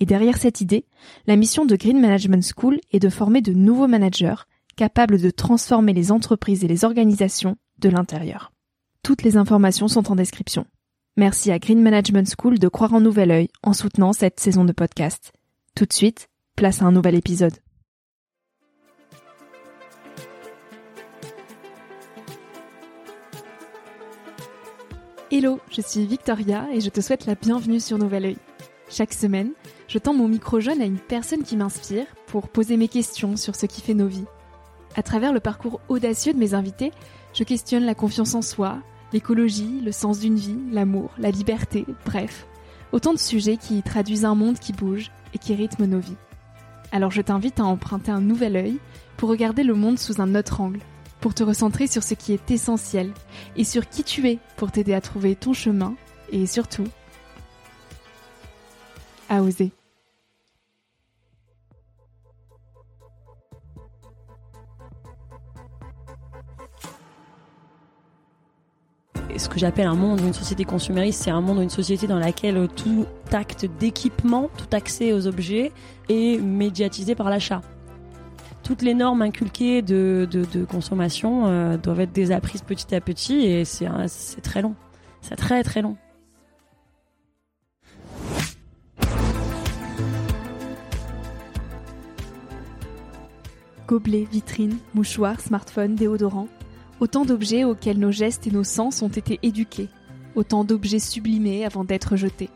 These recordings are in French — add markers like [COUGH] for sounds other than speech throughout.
et derrière cette idée, la mission de Green Management School est de former de nouveaux managers capables de transformer les entreprises et les organisations de l'intérieur. Toutes les informations sont en description. Merci à Green Management School de croire en nouvel œil en soutenant cette saison de podcast. Tout de suite, place à un nouvel épisode. Hello, je suis Victoria et je te souhaite la bienvenue sur Nouvel Oeil. Chaque semaine, je tends mon micro jaune à une personne qui m'inspire pour poser mes questions sur ce qui fait nos vies. À travers le parcours audacieux de mes invités, je questionne la confiance en soi, l'écologie, le sens d'une vie, l'amour, la liberté, bref, autant de sujets qui traduisent un monde qui bouge et qui rythme nos vies. Alors je t'invite à emprunter un nouvel œil pour regarder le monde sous un autre angle, pour te recentrer sur ce qui est essentiel et sur qui tu es pour t'aider à trouver ton chemin et surtout à oser. Ce que j'appelle un monde ou une société consumériste, c'est un monde ou une société dans laquelle tout acte d'équipement, tout accès aux objets est médiatisé par l'achat. Toutes les normes inculquées de, consommation euh, doivent être désapprises petit à petit et c'est très long. C'est très très long. Gobelets, vitrines, mouchoirs, smartphones, déodorants Autant d'objets auxquels nos gestes et nos sens ont été éduqués, autant d'objets sublimés avant d'être jetés.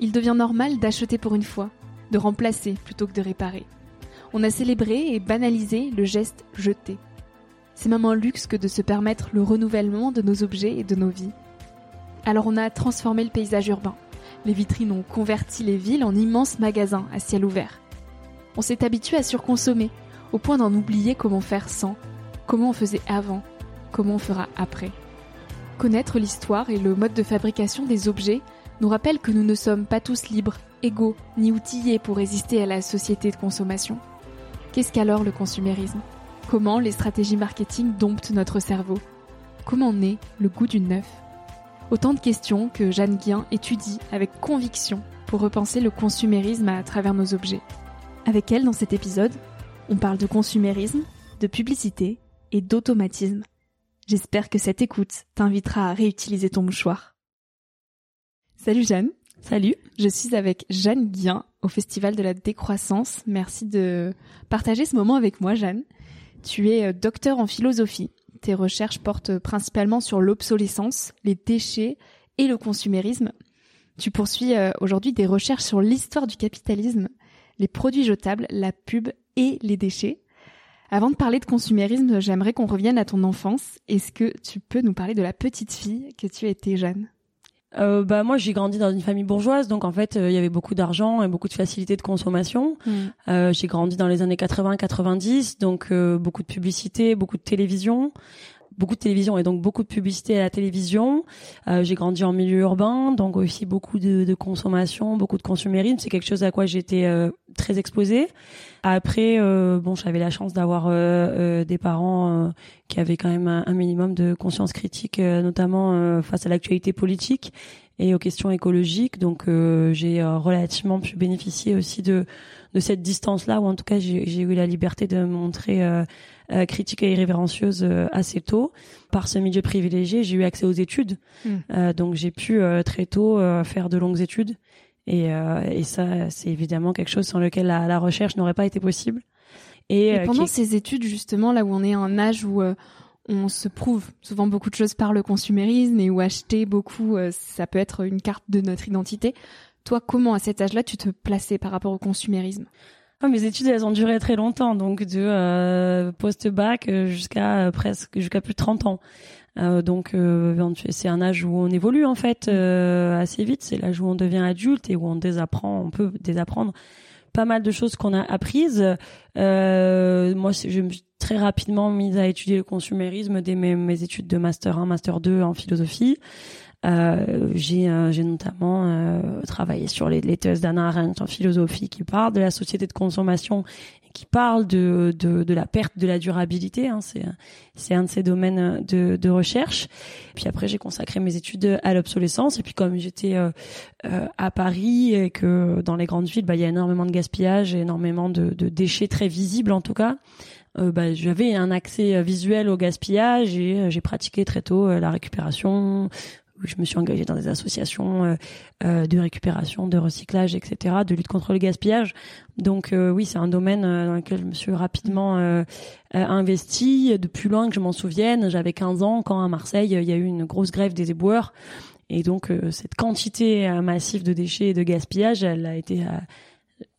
Il devient normal d'acheter pour une fois, de remplacer plutôt que de réparer. On a célébré et banalisé le geste jeté. C'est même un luxe que de se permettre le renouvellement de nos objets et de nos vies. Alors on a transformé le paysage urbain. Les vitrines ont converti les villes en immenses magasins à ciel ouvert. On s'est habitué à surconsommer, au point d'en oublier comment faire sans, comment on faisait avant, comment on fera après. Connaître l'histoire et le mode de fabrication des objets nous rappelle que nous ne sommes pas tous libres, égaux, ni outillés pour résister à la société de consommation. Qu'est-ce qu'alors le consumérisme? Comment les stratégies marketing domptent notre cerveau? Comment naît le goût du neuf? Autant de questions que Jeanne Guien étudie avec conviction pour repenser le consumérisme à travers nos objets. Avec elle, dans cet épisode, on parle de consumérisme, de publicité et d'automatisme. J'espère que cette écoute t'invitera à réutiliser ton mouchoir. Salut Jeanne. Salut. Je suis avec Jeanne Guien au Festival de la décroissance. Merci de partager ce moment avec moi, Jeanne. Tu es euh, docteur en philosophie. Tes recherches portent principalement sur l'obsolescence, les déchets et le consumérisme. Tu poursuis euh, aujourd'hui des recherches sur l'histoire du capitalisme, les produits jetables, la pub et les déchets. Avant de parler de consumérisme, j'aimerais qu'on revienne à ton enfance. Est-ce que tu peux nous parler de la petite fille que tu étais jeune? Euh, bah moi j'ai grandi dans une famille bourgeoise donc en fait euh, il y avait beaucoup d'argent et beaucoup de facilité de consommation. Mm. Euh, j'ai grandi dans les années 80-90 donc euh, beaucoup de publicité, beaucoup de télévision beaucoup de télévision et donc beaucoup de publicité à la télévision. Euh, j'ai grandi en milieu urbain, donc aussi beaucoup de, de consommation, beaucoup de consumérisme. C'est quelque chose à quoi j'étais euh, très exposée. Après, euh, bon, j'avais la chance d'avoir euh, euh, des parents qui avaient quand même un, minimum de conscience critique, notamment face à l'actualité politique et aux questions écologiques. Donc, j'ai relativement pu bénéficier aussi de de cette distance-là, ou en tout cas, j'ai eu la liberté de me montrer euh, critique et irrévérencieuse euh, assez tôt. Par ce milieu privilégié, j'ai eu accès aux études, hmm. euh, donc j'ai pu très tôt faire de longues études. Et, et ça, c'est évidemment quelque chose sans lequel la, la recherche n'aurait pas été possible. Et, pendant ces études, justement, là où on est à un âge où on se prouve souvent beaucoup de choses par le consumérisme et où acheter beaucoup, euh, ça peut être une carte de notre identité. Toi, comment à cet âge-là tu te plaçais par rapport au consumérisme? Ah, mes études, elles ont duré très longtemps, donc de euh, post-bac jusqu'à presque jusqu'à plus de 30 ans. Euh, donc c'est un âge où on évolue en fait assez vite. C'est l'âge où on devient adulte et où on désapprend, on peut désapprendre pas mal de choses qu'on a apprises. Euh, moi, je me suis très rapidement mise à étudier le consumérisme dès mes, études de master 1, master 2 en philosophie. Euh, j'ai euh, j'ai notamment euh, travaillé sur les, les thèses d'Anna Arendt en philosophie qui parle de la société de consommation qui parle de, de, de, la perte de la durabilité. Hein, c'est c'est un de ces domaines de, de recherche. Puis après, j'ai consacré mes études à l'obsolescence. Et puis comme j'étais euh, à Paris et que dans les grandes villes, bah, il y a énormément de gaspillage, et énormément de, de déchets très visibles en tout cas. Bah, j'avais un accès visuel au gaspillage et j'ai pratiqué très tôt la récupération, je me suis engagée dans des associations euh, euh, de récupération, de recyclage, etc., de lutte contre le gaspillage. Donc euh, oui, c'est un domaine dans lequel je me suis rapidement investie. De plus loin que je m'en souvienne, j'avais 15 ans quand à Marseille, il y a eu une grosse grève des éboueurs. Et donc cette quantité massive de déchets et de gaspillage, elle a été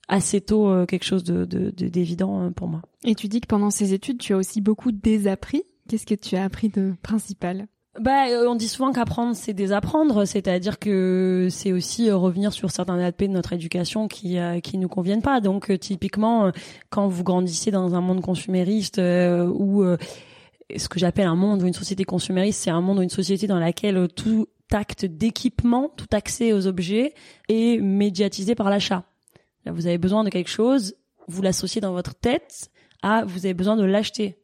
assez tôt quelque chose de d'évident pour moi. Et tu dis que pendant ces études, tu as aussi beaucoup désappris. Qu'est-ce que tu as appris de principal? Bah, euh, on dit souvent qu'apprendre c'est désapprendre, c'est-à-dire que c'est aussi euh, revenir sur certains aspects de notre éducation qui euh, qui nous conviennent pas. Donc typiquement, quand vous grandissez dans un monde consumériste ou ce que j'appelle un monde ou une société consumériste, c'est un monde ou une société dans laquelle tout acte d'équipement, tout accès aux objets est médiatisé par l'achat. Vous avez besoin de quelque chose, vous l'associez dans votre tête à vous avez besoin de l'acheter.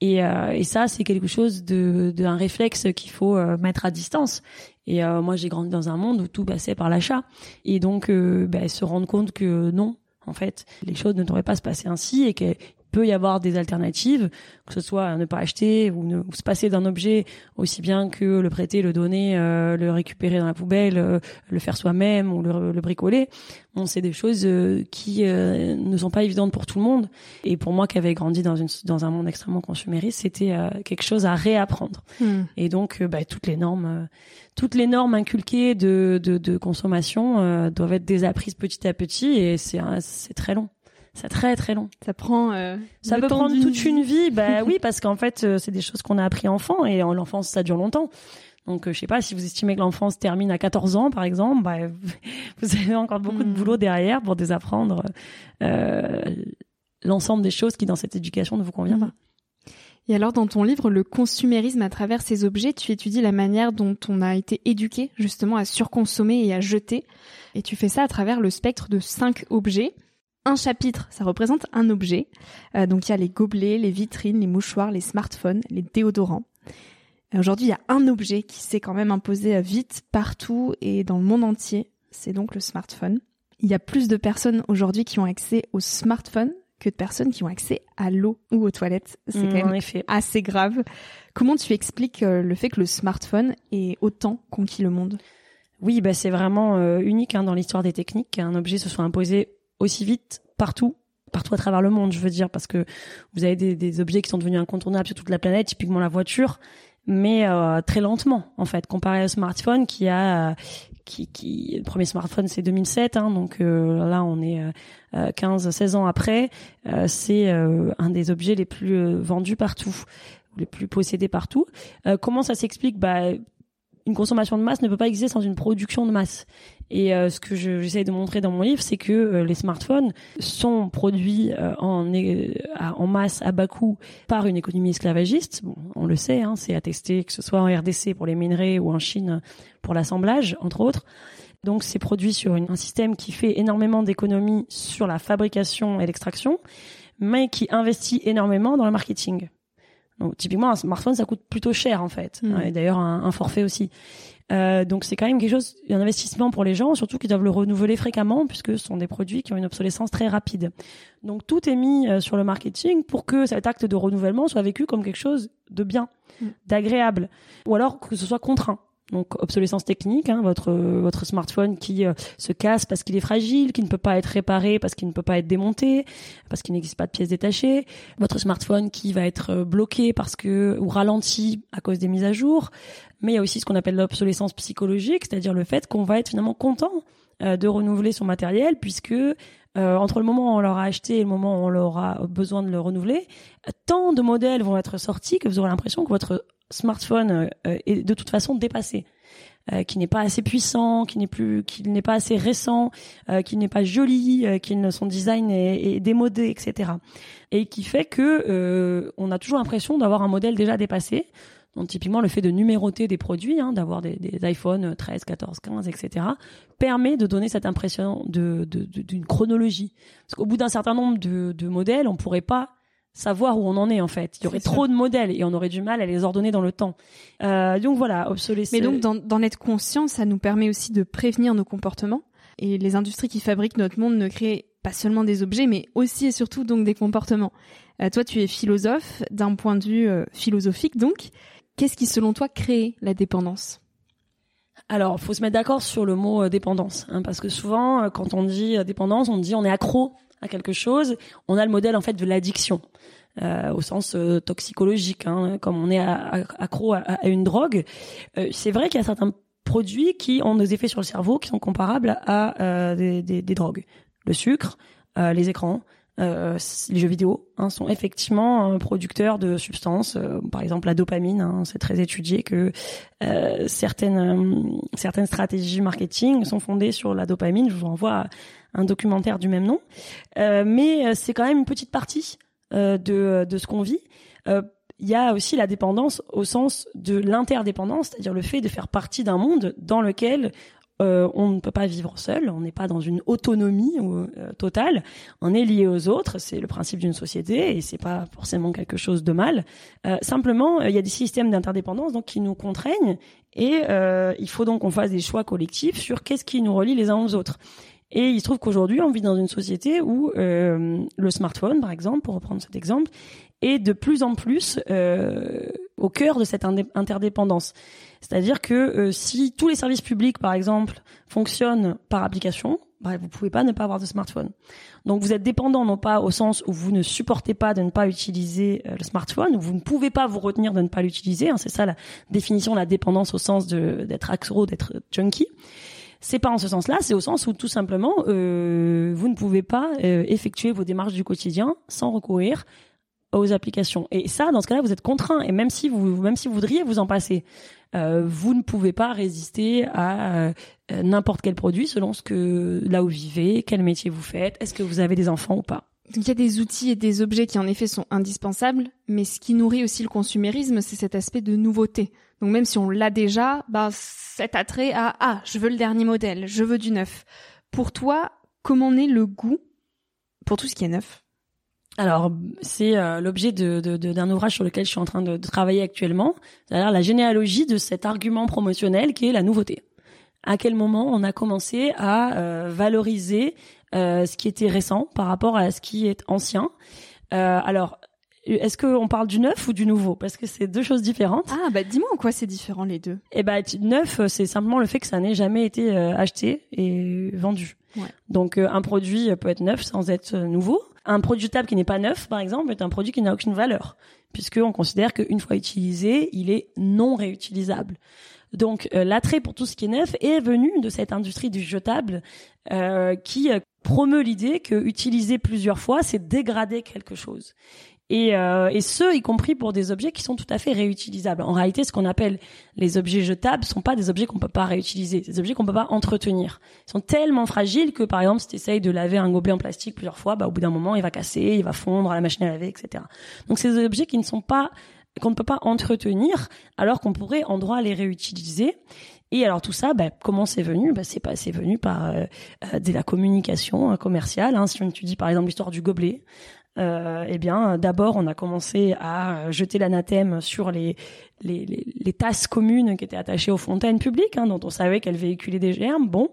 Et, euh, et ça, c'est quelque chose de, réflexe qu'il faut euh, mettre à distance. Et euh, moi, j'ai grandi dans un monde où tout passait par l'achat. Et donc, bah, se rendre compte que non, en fait, les choses ne devraient pas se passer ainsi et que peut y avoir des alternatives, que ce soit ne pas acheter ou, ne, se passer d'un objet aussi bien que le prêter, le donner, euh, le récupérer dans la poubelle, euh, le faire soi-même ou le, le, bricoler. Bon, c'est des choses euh, qui ne sont pas évidentes pour tout le monde. Et pour moi, qui avait grandi dans, une, dans un monde extrêmement consumériste, c'était quelque chose à réapprendre. Hmm. Et donc, bah, toutes les normes, toutes les normes inculquées de, de, de consommation doivent être désapprises petit à petit, et c'est très long. C'est très très long. Ça prend. Euh, ça peut prendre toute une vie. Bah [LAUGHS] oui, parce qu'en fait, euh, c'est des choses qu'on a appris enfant et en l'enfance, ça dure longtemps. Donc, euh, je sais pas si vous estimez que l'enfance termine à 14 ans, par exemple, bah, [LAUGHS] vous avez encore beaucoup de hmm. boulot derrière pour désapprendre euh, l'ensemble des choses qui, dans cette éducation, ne vous convient hmm. pas. Et alors, dans ton livre, Le consumérisme à travers ces objets, tu étudies la manière dont on a été éduqué justement à surconsommer et à jeter. Et tu fais ça à travers le spectre de cinq objets un chapitre, ça représente un objet. Euh, donc il y a les gobelets, les vitrines, les mouchoirs, les smartphones, les déodorants. Aujourd'hui, il y a un objet qui s'est quand même imposé vite partout et dans le monde entier. C'est donc le smartphone. Il y a plus de personnes aujourd'hui qui ont accès au smartphone que de personnes qui ont accès à l'eau ou aux toilettes. C'est quand même assez grave. Comment tu expliques euh, le fait que le smartphone ait autant conquis le monde? Oui, bah c'est vraiment euh, unique hein, dans l'histoire des techniques qu'un objet se soit imposé aussi vite partout partout à travers le monde, je veux dire, parce que vous avez des, des objets qui sont devenus incontournables sur toute la planète, typiquement la voiture, mais euh, très lentement en fait, comparé au smartphone qui a qui, qui le premier smartphone c'est 2007, hein, donc euh, là on est euh, 15-16 ans après, euh, c'est un des objets les plus vendus partout, les plus possédés partout. comment ça s'explique? Bah une consommation de masse ne peut pas exister sans une production de masse. Et euh, ce que j'essaie de montrer dans mon livre, c'est que euh, les smartphones sont produits euh, en, en masse à bas coût par une économie esclavagiste. Bon, on le sait, hein, c'est attesté que ce soit en RDC pour les minerais ou en Chine pour l'assemblage, entre autres. Donc c'est produit sur un système qui fait énormément d'économies sur la fabrication et l'extraction, mais qui investit énormément dans le marketing. Donc, typiquement, un smartphone, ça coûte plutôt cher en fait. Hmm. Et d'ailleurs, un, un, forfait aussi. Euh, donc c'est quand même quelque chose, un investissement pour les gens, surtout qui doivent le renouveler fréquemment, puisque ce sont des produits qui ont une obsolescence très rapide. Donc tout est mis euh, sur le marketing pour que cet acte de renouvellement soit vécu comme quelque chose de bien, hmm. d'agréable, ou alors que ce soit contraint. Donc obsolescence technique, hein, votre votre smartphone qui euh, se casse parce qu'il est fragile, qui ne peut pas être réparé parce qu'il ne peut pas être démonté, parce qu'il n'existe pas de pièces détachées, votre smartphone qui va être euh, bloqué parce que ou ralenti à cause des mises à jour, mais il y a aussi ce qu'on appelle l'obsolescence psychologique, c'est-à-dire le fait qu'on va être finalement content euh, de renouveler son matériel puisque entre le moment où on l'aura acheté et le moment où on aura besoin de le renouveler, tant de modèles vont être sortis que vous aurez l'impression que votre smartphone euh, est de toute façon dépassé. Euh, qui n'est pas assez puissant, qui n'est plus, qui n'est pas assez récent, euh, qui n'est pas joli, euh, qui son design est, est, démodé, etc. Et qui fait que on a toujours l'impression d'avoir un modèle déjà dépassé. Donc typiquement le fait de numéroter des produits, hein, d'avoir des, des iPhone 13, 14, 15, etc., permet de donner cette impression de, d'une chronologie. Parce qu'au bout d'un certain nombre de, de modèles, on pourrait pas savoir où on en est en fait. Il y aurait trop de modèles et on aurait du mal à les ordonner dans le temps. Euh, donc voilà, obsolescence. Mais donc d'en être conscient, ça nous permet aussi de prévenir nos comportements. Et les industries qui fabriquent notre monde ne créent pas seulement des objets, mais aussi et surtout donc des comportements. Euh, toi, tu es philosophe d'un point de vue euh, philosophique, donc qu'est-ce qui selon toi crée la dépendance? Alors, faut se mettre d'accord sur le mot dépendance, hein, parce que souvent, quand on dit dépendance, on dit on est accro à quelque chose, on a le modèle en fait de l'addiction. Euh, au sens euh, toxicologique, hein, comme on est accro à, une drogue. Euh, c'est vrai qu'il y a certains produits qui ont des effets sur le cerveau qui sont comparables à des, des, des, drogues. Le sucre, les écrans, euh, les jeux vidéo hein, sont effectivement producteurs de substances, par exemple la dopamine. Hein, c'est très étudié que euh, certaines certaines stratégies marketing sont fondées sur la dopamine. Je vous renvoie un documentaire du même nom. Euh, mais euh, c'est quand même une petite partie euh, de, de ce qu'on vit. Il y a aussi la dépendance au sens de l'interdépendance, c'est-à-dire le fait de faire partie d'un monde dans lequel euh, on ne peut pas vivre seul, on n'est pas dans une autonomie euh, totale, on est lié aux autres, c'est le principe d'une société et c'est pas forcément quelque chose de mal. Euh, simplement, il y a des systèmes d'interdépendance donc qui nous contraignent et il faut donc qu'on fasse des choix collectifs sur qu'est-ce qui nous relie les uns aux autres. Et il se trouve qu'aujourd'hui, on vit dans une société où euh, le smartphone, par exemple, pour reprendre cet exemple, est de plus en plus euh, au cœur de cette interdépendance. C'est-à-dire que euh, si tous les services publics, par exemple, fonctionnent par application, bah, vous pouvez pas ne pas avoir de smartphone. Donc vous êtes dépendant non pas au sens où vous ne supportez pas de ne pas utiliser euh, le smartphone, vous ne pouvez pas vous retenir de ne pas l'utiliser. Hein, c'est ça la définition de la dépendance au sens d'être accro, d'être junkie. C'est pas en ce sens-là, c'est au sens où tout simplement euh, vous ne pouvez pas euh, effectuer vos démarches du quotidien sans recourir aux applications. Et ça, dans ce cas-là, vous êtes contraint. Et même si vous, même si vous voudriez vous en passer, euh, vous ne pouvez pas résister à n'importe quel produit selon ce que là où vous vivez, quel métier vous faites, est-ce que vous avez des enfants ou pas. Donc il y a des outils et des objets qui en effet sont indispensables, mais ce qui nourrit aussi le consumérisme, c'est cet aspect de nouveauté. Donc même si on l'a déjà, bah cet attrait à ah, je veux le dernier modèle, je veux du neuf. Pour toi, comment est le goût pour tout ce qui est neuf? Alors, c'est euh, l'objet d'un ouvrage sur lequel je suis en train de, travailler actuellement, c'est-à-dire la généalogie de cet argument promotionnel qui est la nouveauté. À quel moment on a commencé à euh, valoriser euh, ce qui était récent par rapport à ce qui est ancien? Alors, est-ce qu'on parle du neuf ou du nouveau? Parce que c'est deux choses différentes. Ah bah dis-moi en quoi c'est différent les deux. Eh bah neuf, c'est simplement le fait que ça n'ait jamais été euh, acheté et vendu. Ouais. Donc un produit peut être neuf sans être nouveau. Un produit jetable qui n'est pas neuf, par exemple, est un produit qui n'a aucune valeur, puisqu'on considère qu'une fois utilisé, il est non réutilisable. Donc l'attrait pour tout ce qui est neuf est venu de cette industrie du jetable euh, qui promeut l'idée que utiliser plusieurs fois, c'est dégrader quelque chose. Et, euh, et ce, y compris pour des objets qui sont tout à fait réutilisables. En réalité, ce qu'on appelle les objets jetables sont pas des objets qu'on peut pas réutiliser, des objets qu'on peut pas entretenir. Ils sont tellement fragiles que, par exemple, si tu essayes de laver un gobelet en plastique plusieurs fois, bah, au bout d'un moment, il va casser, il va fondre à la machine à laver, etc. Donc, des objets qui ne sont pas qu'on ne peut pas entretenir, alors qu'on pourrait en droit les réutiliser. Et alors tout ça, bah, comment c'est venu? Bah, C'est pas, c'est venu par euh, euh, de la communication euh, commerciale. Hein. Si on étudie par exemple l'histoire du gobelet, euh, eh bien, d'abord, on a commencé à jeter l'anathème sur les, les, les, tasses communes qui étaient attachées aux fontaines publiques, hein, dont on savait qu'elles véhiculaient des germes. Bon,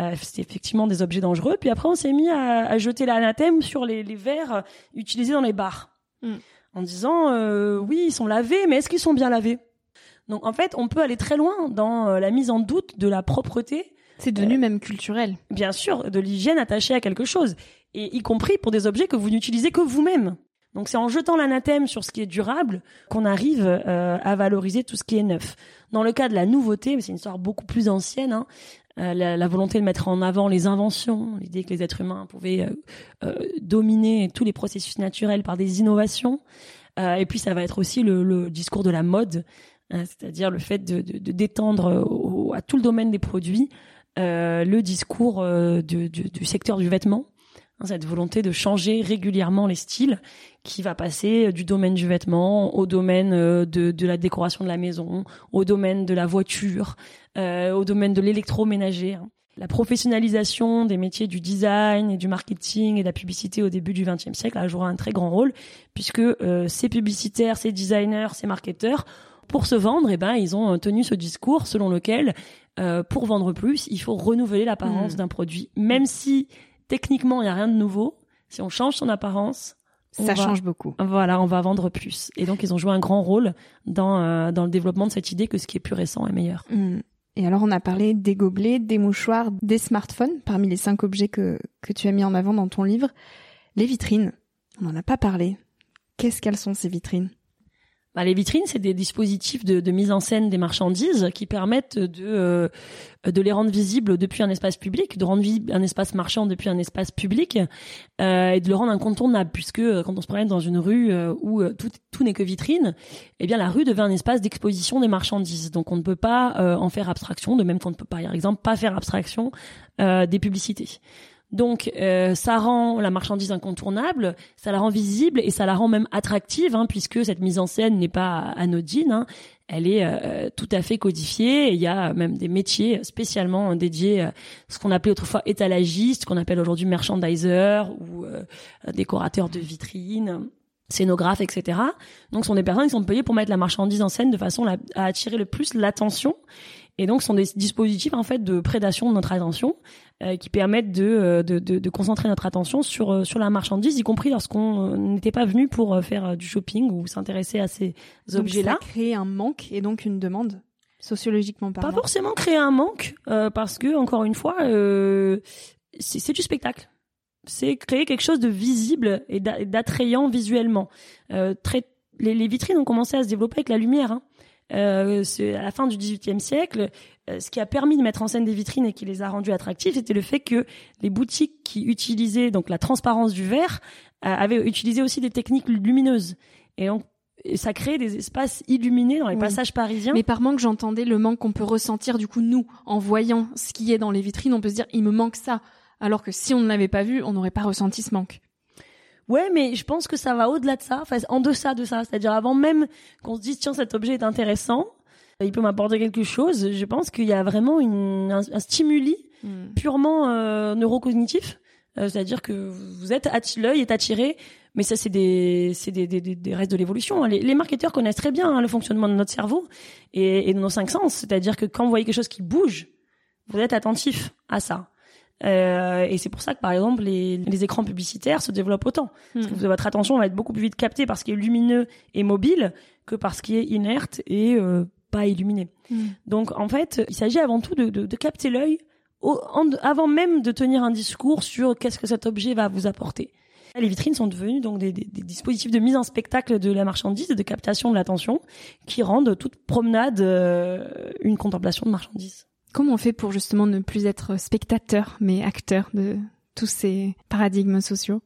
euh, c'était effectivement des objets dangereux. Puis après, on s'est mis à, à jeter l'anathème sur les, les verres utilisés dans les bars, mm. en disant oui, ils sont lavés, mais est-ce qu'ils sont bien lavés? Donc en fait, on peut aller très loin dans euh, la mise en doute de la propreté. C'est devenu même culturel. Bien sûr, de l'hygiène attachée à quelque chose, et y compris pour des objets que vous n'utilisez que vous-même. Donc c'est en jetant l'anathème sur ce qui est durable qu'on arrive euh, à valoriser tout ce qui est neuf. Dans le cas de la nouveauté, c'est une histoire beaucoup plus ancienne, hein, euh, la, la, volonté de mettre en avant les inventions, l'idée que les êtres humains pouvaient euh, euh dominer tous les processus naturels par des innovations. Euh, et puis ça va être aussi le, le discours de la mode, hein, c'est-à-dire le fait de, de, de d'étendre à tout le domaine des produits le discours du, du secteur du vêtement Hein, cette volonté de changer régulièrement les styles qui va passer du domaine du vêtement au domaine euh, de, de la décoration de la maison, au domaine de la voiture, euh, au domaine de l'électroménager. Hein. La professionnalisation des métiers du design et du marketing et de la publicité au début du XXe siècle a joué un très grand rôle puisque euh, ces publicitaires, ces designers, ces marketeurs, pour se vendre, eh ben ils ont tenu ce discours selon lequel euh, pour vendre plus, il faut renouveler l'apparence mmh. d'un produit, même si techniquement, il n'y a rien de nouveau. Si on change son apparence, ça change beaucoup. Voilà, on va vendre plus. Et donc, ils ont joué un grand rôle dans, euh, dans le développement de cette idée que ce qui est plus récent est meilleur. Mm. Et alors, on a parlé des gobelets, des mouchoirs, des smartphones, parmi les cinq objets que, que tu as mis en avant dans ton livre. Les vitrines, on n'en a pas parlé. Qu'est-ce qu'elles sont, ces vitrines? Bah, les vitrines, c'est des dispositifs de, mise en scène des marchandises qui permettent de euh, de les rendre visibles depuis un espace public, de rendre visible un espace marchand depuis un espace public euh, et de le rendre incontournable, puisque euh, quand on se promène dans une rue où tout, n'est que vitrine, eh bien la rue devient un espace d'exposition des marchandises. Donc on ne peut pas en faire abstraction, de même qu'on ne peut par exemple, pas faire abstraction des publicités. Donc euh, ça rend la marchandise incontournable, ça la rend visible et ça la rend même attractive, hein, puisque cette mise en scène n'est pas anodine. Hein. Elle est euh, tout à fait codifiée. il y a même des métiers spécialement dédiés à ce qu'on appelait autrefois étalagiste, qu'on appelle aujourd'hui merchandiser ou euh, décorateur de vitrines scénographe, etc. Donc, ce sont des personnes qui sont payées pour mettre la marchandise en scène de façon à attirer le plus l'attention et donc, ce sont des dispositifs en fait de prédation de notre attention euh, qui permettent de, euh, de, de, de, concentrer notre attention sur euh, sur la marchandise, y compris lorsqu'on n'était pas venu pour faire du shopping ou s'intéresser à ces objets-là. Ça crée un manque et donc une demande sociologiquement parlant. Pas forcément créer un manque parce que encore une fois, c'est du spectacle. C'est créer quelque chose de visible et d'attrayant visuellement. très les, les, vitrines ont commencé à se développer avec la lumière. Hein. Euh, à la fin du XVIIIe siècle, euh, ce qui a permis de mettre en scène des vitrines et qui les a rendues attractives, c'était le fait que les boutiques qui utilisaient donc la transparence du verre euh, avaient utilisé aussi des techniques lumineuses. Et donc ça crée des espaces illuminés dans les passages parisiens. Mais par manque, j'entendais le manque qu'on peut ressentir du coup nous en voyant ce qui est dans les vitrines, on peut se dire il me manque ça. Alors que si on ne l'avait pas vu, on n'aurait pas ressenti ce manque. Ouais, mais je pense que ça va au-delà de ça, enfin en deçà de ça, c'est-à-dire avant même qu'on se dise tiens cet objet est intéressant, il peut m'apporter quelque chose. Je pense qu'il y a vraiment une, un, stimuli hmm. purement euh, neurocognitif, euh, c'est-à-dire que vous êtes l'œil est attiré, mais ça c'est des c'est des, des, des, restes de l'évolution. Les, les marketeurs connaissent très bien hein, le fonctionnement de notre cerveau et, et de nos cinq sens, c'est-à-dire que quand vous voyez quelque chose qui bouge, vous êtes attentif à ça. Euh, et c'est pour ça que par exemple les, les, écrans publicitaires se développent autant. Parce que hmm. votre attention va être beaucoup plus vite captée par ce qui est lumineux et mobile que par ce qui est inerte et euh, pas illuminé. Hmm. Donc en fait, il s'agit avant tout de, de, de capter l'œil avant même de tenir un discours sur qu'est-ce que cet objet va vous apporter. Les vitrines sont devenues donc des, des, des, dispositifs de mise en spectacle de la marchandise et de captation de l'attention qui rendent toute promenade euh, une contemplation de marchandise. Comment on fait pour justement ne plus être spectateur, mais acteur de tous ces paradigmes sociaux?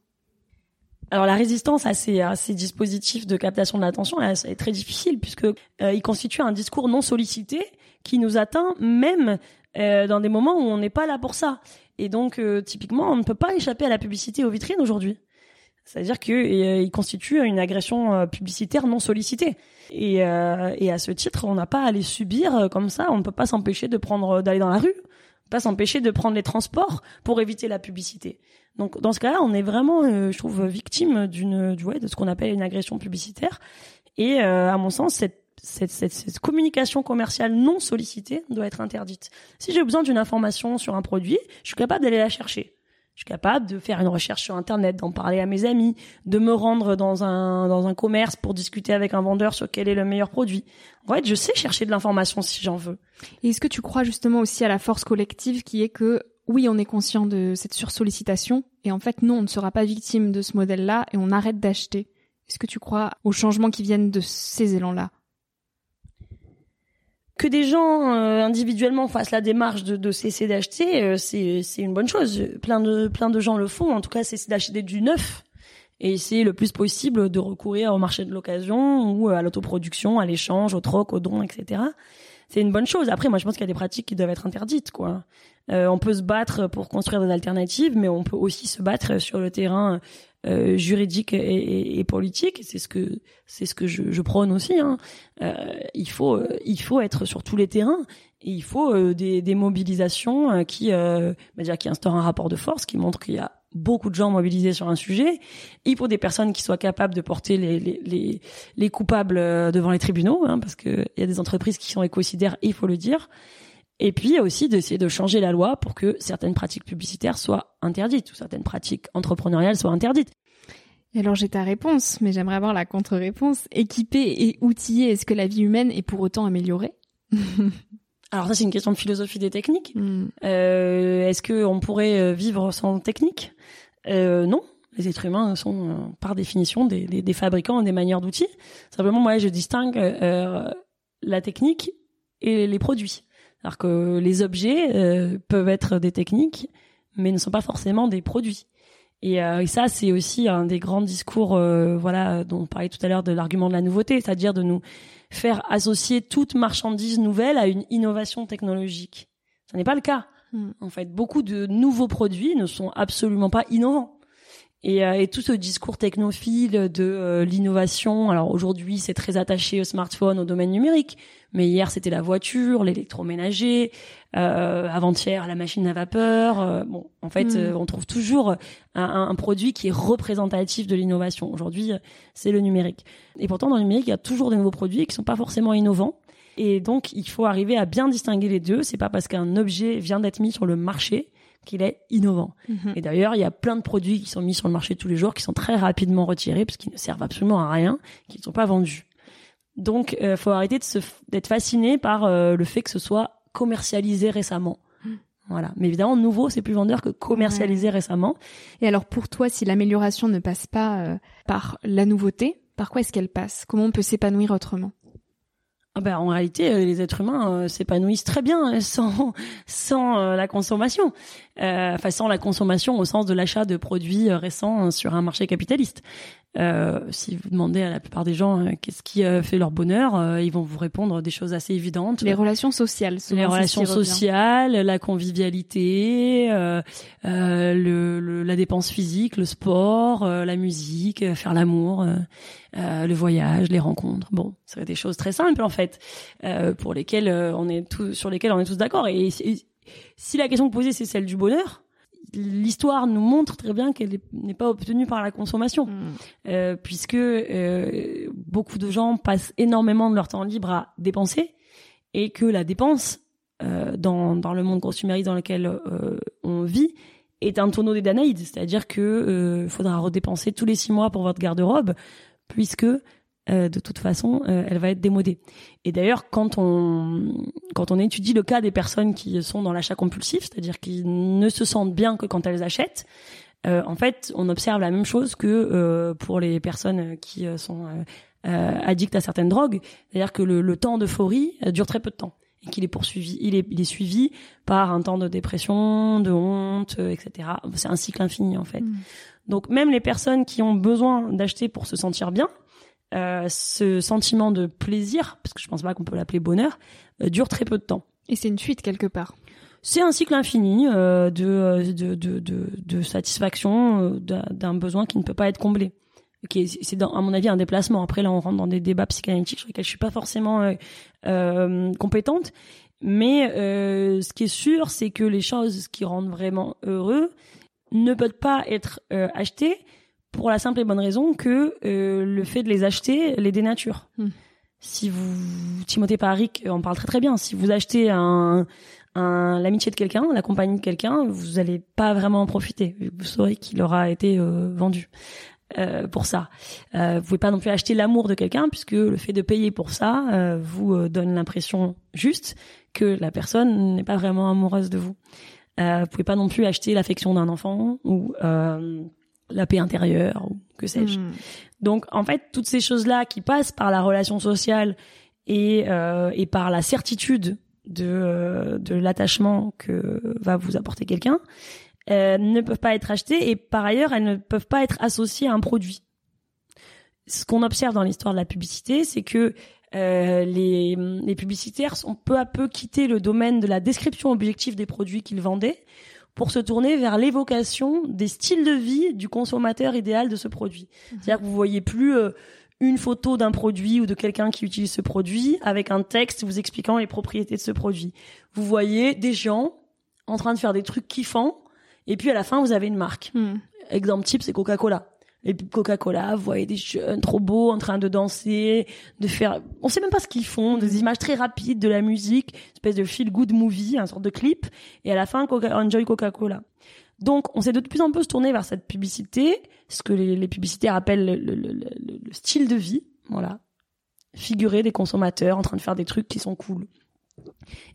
Alors la résistance à ces, dispositifs de captation de l'attention est très difficile puisque euh, il constitue un discours non sollicité qui nous atteint même euh, dans des moments où on n'est pas là pour ça. Et donc euh, typiquement on ne peut pas échapper à la publicité aux vitrines aujourd'hui. C'est-à-dire qu'il euh, constitue une agression publicitaire non sollicitée. Et, et à ce titre, on n'a pas à les subir comme ça. On ne peut pas s'empêcher de prendre, d'aller dans la rue, pas s'empêcher de prendre les transports pour éviter la publicité. Donc dans ce cas-là, on est vraiment, je trouve, victime d'une, ouais, de ce qu'on appelle une agression publicitaire. Et à mon sens, cette, cette, cette, cette, communication commerciale non sollicitée doit être interdite. Si j'ai besoin d'une information sur un produit, je suis capable d'aller la chercher. Je suis capable de faire une recherche sur internet, d'en parler à mes amis, de me rendre dans un dans un commerce pour discuter avec un vendeur sur quel est le meilleur produit. En fait, je sais chercher de l'information si j'en veux. Et est-ce que tu crois justement aussi à la force collective qui est que oui, on est conscient de cette sursollicitation et en fait non, on ne sera pas victime de ce modèle-là et on arrête d'acheter. Est-ce que tu crois aux changements qui viennent de ces élans-là? Que des gens euh, individuellement fassent la démarche de, cesser d'acheter, euh, c'est une bonne chose. Plein de plein de gens le font. En tout cas, c'est d'acheter du neuf et essayer le plus possible de recourir au marché de l'occasion ou à l'autoproduction, à l'échange, au troc, au don, etc. C'est une bonne chose. Après, moi, je pense qu'il y a des pratiques qui doivent être interdites, quoi. Euh, on peut se battre pour construire des alternatives, mais on peut aussi se battre sur le terrain euh, juridique et, et, politique. C'est ce que c'est ce que je, je prône aussi. Hein. Euh, il faut euh, il faut être sur tous les terrains. Et il faut euh, des, des, mobilisations qui bah déjà qui instaurent un rapport de force, qui montre qu'il y a beaucoup de gens mobilisés sur un sujet. Il faut des personnes qui soient capables de porter les les, les, les coupables devant les tribunaux, hein, parce que il y a des entreprises qui sont écocidaires, il faut le dire. Et puis aussi d'essayer de changer la loi pour que certaines pratiques publicitaires soient interdites ou certaines pratiques entrepreneuriales soient interdites. Et alors j'ai ta réponse, mais j'aimerais avoir la contre-réponse. Équipée et outillée, est-ce que la vie humaine est pour autant améliorée? [LAUGHS] Alors ça c'est une question de philosophie des techniques. Hmm. Euh, est-ce que on pourrait euh, vivre sans technique? Euh, Non. Les êtres humains sont euh, par définition des, des, des fabricants des manières d'outils. Simplement moi je distingue la technique et les produits. Alors que les objets euh, peuvent être des techniques, mais ne sont pas forcément des produits. Et, euh, et ça, c'est aussi un des grands discours, euh, voilà, dont on parlait tout à l'heure de l'argument de la nouveauté, c'est-à-dire de nous faire associer toute marchandise nouvelle à une innovation technologique. Ce n'est pas le cas. Hmm. En fait, beaucoup de nouveaux produits ne sont absolument pas innovants. Et, euh, et, tout ce discours technophile de euh, l'innovation, alors aujourd'hui c'est très attaché au smartphone, au domaine numérique, mais hier c'était la voiture, l'électroménager, euh, avant-hier la machine à vapeur. Euh, bon, en fait, hmm. on trouve toujours un, un, produit qui est représentatif de l'innovation. Aujourd'hui, c'est le numérique. Et pourtant, dans le numérique, il y a toujours des nouveaux produits qui sont pas forcément innovants. Et donc, il faut arriver à bien distinguer les deux. C'est pas parce qu'un objet vient d'être mis sur le marché qu'il est innovant. Mhm. Et d'ailleurs, il y a plein de produits qui sont mis sur le marché tous les jours, qui sont très rapidement retirés parce qu'ils ne servent absolument à rien, qui ne sont pas vendus. Donc, il euh, faut arrêter de se d'être fasciné par euh, le fait que ce soit commercialisé récemment. Mhm. Voilà. Mais évidemment, nouveau, c'est plus vendeur que commercialisé récemment. Et alors, pour toi, si l'amélioration ne passe pas euh, par la nouveauté, par quoi est-ce qu'elle passe? Comment on peut s'épanouir autrement? Ah ben, en réalité, euh, les êtres humains euh, s'épanouissent très bien hein, sans sans euh, la consommation, enfin sans la consommation au sens de l'achat de produits récents sur un marché capitaliste. Si vous demandez à la plupart des gens qu'est-ce qui fait leur bonheur, ils vont vous répondre des choses assez évidentes. Les relations sociales. Les relations sociales, la convivialité, le, la dépense physique, le sport, la musique, faire l'amour, le voyage, les rencontres. Bon, c'est des choses très simples en fait, pour lesquelles on est tous, sur lesquelles on est tous d'accord. Et, et si la question posée c'est celle du bonheur, l'histoire nous montre très bien qu'elle n'est pas obtenue par la consommation, mm. euh, puisque euh, beaucoup de gens passent énormément de leur temps libre à dépenser, et que la dépense euh, dans, dans le monde consumériste dans lequel euh, on vit est un tonneau des Danaïdes, c'est-à-dire que euh, faudra redépenser tous les six mois pour votre garde-robe, puisque euh, de toute façon, euh, elle va être démodée. Et d'ailleurs, quand on quand on étudie le cas des personnes qui sont dans l'achat compulsif, c'est-à-dire qui ne se sentent bien que quand elles achètent, euh, en fait, on observe la même chose que pour les personnes qui sont addictes à certaines drogues, c'est-à-dire que le, temps d'euphorie dure très peu de temps et qu'il est poursuivi, il est, il est suivi par un temps de dépression, de honte, etc. C'est un cycle infini en fait. Mmh. Donc même les personnes qui ont besoin d'acheter pour se sentir bien, euh, ce sentiment de plaisir, parce que je pense pas qu'on peut l'appeler bonheur, euh, dure très peu de temps. Et c'est une fuite quelque part. C'est un cycle infini euh, de, de, de, de, de satisfaction d'un besoin qui ne peut pas être comblé. Okay, c'est à mon avis un déplacement. Après là, on rentre dans des débats psychanalytiques sur lesquels je suis pas forcément compétente. Mais ce qui est sûr, c'est que les choses qui rendent vraiment heureux ne peuvent pas être achetées pour la simple et bonne raison que euh, le fait de les acheter les dénature. Hmm. Si vous Timothée Paric en parle très très bien. Si vous achetez un l'amitié de quelqu'un, la compagnie de quelqu'un, vous allez pas vraiment en profiter. Vous saurez qu'il aura été euh, vendu. Euh, pour ça. Euh, vous pouvez pas non plus acheter l'amour de quelqu'un puisque le fait de payer pour ça euh, vous euh, donne l'impression juste que la personne n'est pas vraiment amoureuse de vous. Euh, vous pouvez pas non plus acheter l'affection d'un enfant ou la paix intérieure ou que sais-je. Hmm. Donc en fait toutes ces choses là qui passent par la relation sociale et, et par la certitude de, de l'attachement que va vous apporter quelqu'un, euh, ne peuvent pas être achetées et par ailleurs elles ne peuvent pas être associées à un produit. Ce qu'on observe dans l'histoire de la publicité, c'est que euh, les, les publicitaires sont peu à peu quittés le domaine de la description objective des produits qu'ils vendaient pour se tourner vers l'évocation des styles de vie du consommateur idéal de ce produit. Mhm. C'est-à-dire que vous voyez plus euh, une photo d'un produit ou de quelqu'un qui utilise ce produit avec un texte vous expliquant les propriétés de ce produit. Vous voyez des gens en train de faire des trucs kiffants et puis à la fin, vous avez une marque. Hmm. Exemple type, c'est Coca-Cola. Et puis Coca-Cola, vous voyez des jeunes trop beaux en train de danser, de faire, on sait même pas ce qu'ils font, des images très rapides, de la musique, une espèce de feel good movie, un sorte de clip. Et à la fin, Coca enjoy Coca-Cola. Donc, on s'est de plus en plus tourné vers cette publicité, ce que les, les publicitaires appellent le, le, le, le, style de vie. Voilà. Figurer des consommateurs en train de faire des trucs qui sont cool.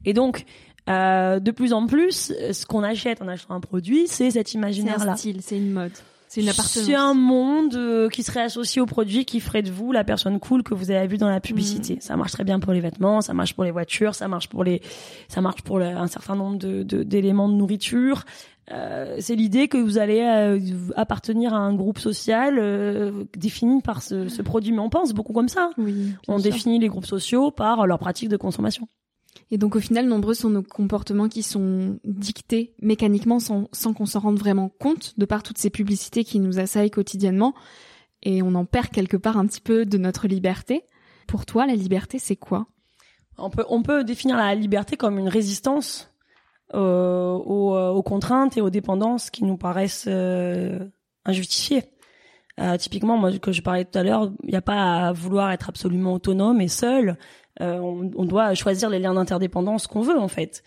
Et donc, euh, de plus en plus, ce qu'on achète en achetant un produit, c'est cet imaginaire-là. C'est un style, c'est une mode. C'est une appartenance. C'est un monde euh, qui serait associé au produit qui ferait de vous la personne cool que vous avez vue dans la publicité. Mm. Ça marche très bien pour les vêtements, ça marche pour les voitures, ça marche pour les, ça marche pour un certain nombre de d'éléments de, nourriture. Euh, c'est l'idée que vous allez euh, appartenir à un groupe social euh, défini par ce, ce, produit. Mais on pense beaucoup comme ça. Oui, on définit les groupes sociaux par leur pratique de consommation. Et donc au final, nombreux sont nos comportements qui sont dictés mécaniquement sans, sans qu'on s'en rende vraiment compte, de par toutes ces publicités qui nous assaillent quotidiennement. Et on en perd quelque part un petit peu de notre liberté. Pour toi, la liberté, c'est quoi? On peut, on peut définir la liberté comme une résistance euh, aux, euh, aux, contraintes et aux dépendances qui nous paraissent euh, injustifiées. Euh, typiquement, moi, que je parlais tout à l'heure, il n'y a pas à vouloir être absolument autonome et seul. Euh, on, on, doit choisir les liens d'interdépendance qu'on veut en fait.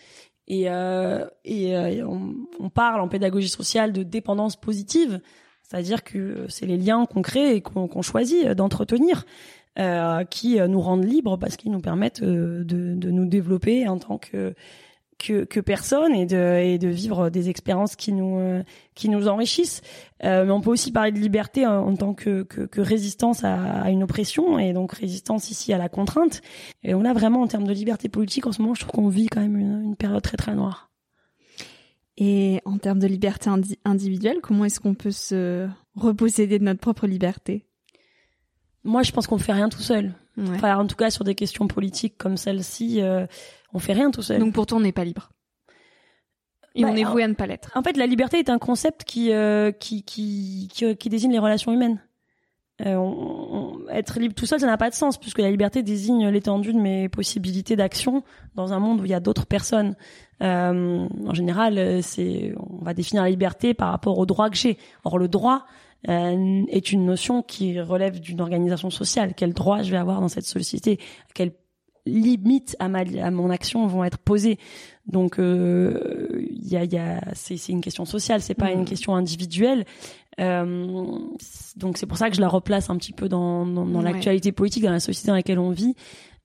Et, euh, et euh, on, on, parle en pédagogie sociale de dépendance positive, c'est-à-dire que c'est les liens qu'on crée et qu'on choisit d'entretenir. Euh, qui nous rendent libres parce qu'ils nous permettent de, de, nous développer en tant que que, que personne et de, et de vivre des expériences qui nous, euh, qui nous enrichissent. Euh, mais on peut aussi parler de liberté en, tant que, que, que résistance à, à, une oppression et donc résistance ici à la contrainte. Et on a vraiment en termes de liberté politique en ce moment, je trouve qu'on vit quand même une, une, période très très noire. Et en termes de liberté individuelle, comment est-ce qu'on peut se reposséder de notre propre liberté? Moi, je pense qu'on fait rien tout seul. Enfin, en tout cas, sur des questions politiques comme celle-ci, euh, on fait rien tout seul. Donc pourtant, on n'est pas libre. Et on bah, est voué à ne pas l'être. En fait, la liberté est un concept qui, euh, qui, qui, qui, qui, désigne les relations humaines. Euh, on, être libre tout seul, ça n'a pas de sens, puisque la liberté désigne l'étendue de mes possibilités d'action dans un monde où il y a d'autres personnes. Euh, en général, c'est, on va définir la liberté par rapport au droit que j'ai. Or, le droit euh, est une notion qui relève d'une organisation sociale. Quel droit je vais avoir dans cette société? Quelle limites à, ma, à mon action vont être posées? Donc, il euh, y a, y a, c'est, une question sociale, c'est pas une mmh. question individuelle. Euh, donc, c'est pour ça que je la replace un petit peu dans, dans, dans l'actualité politique, dans la société dans laquelle on vit.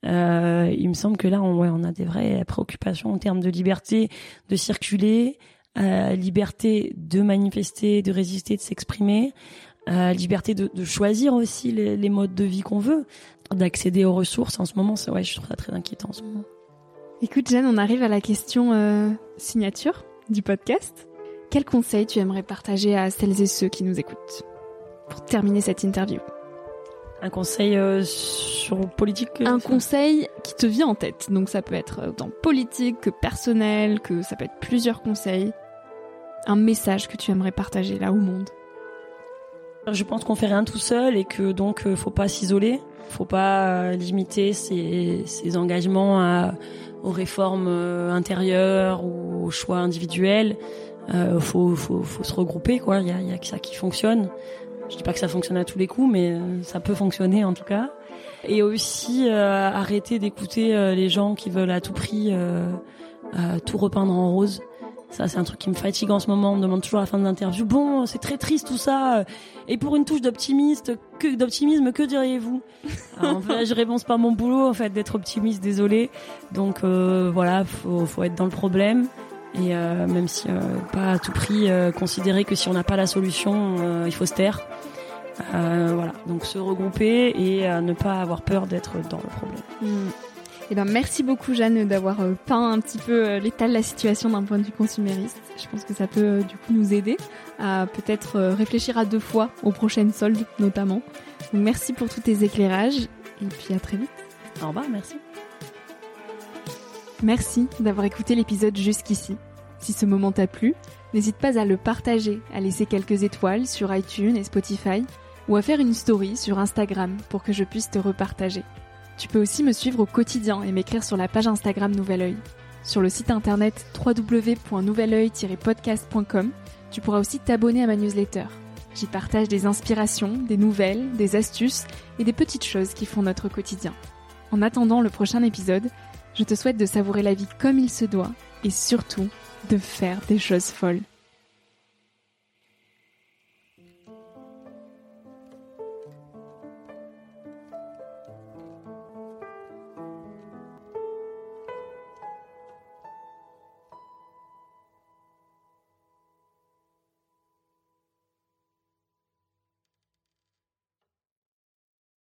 Euh, il me semble que là, on, ouais, on a des vraies préoccupations en termes de liberté de circuler, euh, liberté de manifester, de résister, de s'exprimer, euh, liberté de, de, choisir aussi les, les modes de vie qu'on veut d'accéder aux ressources. En ce moment, c'est ouais, je trouve ça très inquiétant en ce moment. Écoute, Jeanne, on arrive à la question euh, signature du podcast. Quel conseil tu aimerais partager à celles et ceux qui nous écoutent pour terminer cette interview? Un conseil euh, sur politique euh, Un conseil qui te vient en tête. Donc ça peut être autant politique que personnel, que ça peut être plusieurs conseils. Un message que tu aimerais partager là au monde. Je pense qu'on fait rien tout seul et que donc faut pas s'isoler. Faut pas euh, limiter ses, engagements aux réformes euh, intérieures ou aux choix individuels. Euh, faut, se regrouper, quoi. Il y a, que ça qui fonctionne. Je dis pas que ça fonctionne à tous les coups, mais euh, ça peut fonctionner en tout cas. Et aussi euh, arrêter d'écouter les gens qui veulent à tout prix tout repeindre en rose. Ça, c'est un truc qui me fatigue en ce moment. On me demande toujours à la fin de l'interview. Bon, c'est très triste tout ça. Et pour une touche d'optimiste, que d'optimisme, que diriez-vous? [LAUGHS] En fait, je réponds pas mon boulot en fait d'être optimiste. Désolé. Donc euh, voilà, faut, faut être dans le problème. Et euh, même si euh, pas à tout prix considérer que si on n'a pas la solution, il faut se taire. voilà. Donc se regrouper et ne pas avoir peur d'être dans le problème. Mm. Eh ben, merci beaucoup Jeanne d'avoir euh, peint un petit peu euh, l'état de la situation d'un point de vue consumériste. Je pense que ça peut euh, du coup nous aider à peut-être réfléchir à deux fois aux prochaines soldes notamment. Donc merci pour tous tes éclairages et puis à très vite. Au revoir, merci. Merci d'avoir écouté l'épisode jusqu'ici. Si ce moment t'a plu, n'hésite pas à le partager, à laisser quelques étoiles sur iTunes et Spotify ou à faire une story sur Instagram pour que je puisse te repartager. Tu peux aussi me suivre au quotidien et m'écrire sur la page Instagram Nouvel Oeil. Sur le site internet www.nouveloeil-podcast.com, tu pourras aussi t'abonner à ma newsletter. J'y partage des inspirations, des nouvelles, des astuces et des petites choses qui font notre quotidien. En attendant le prochain épisode, je te souhaite de savourer la vie comme il se doit et surtout de faire des choses folles.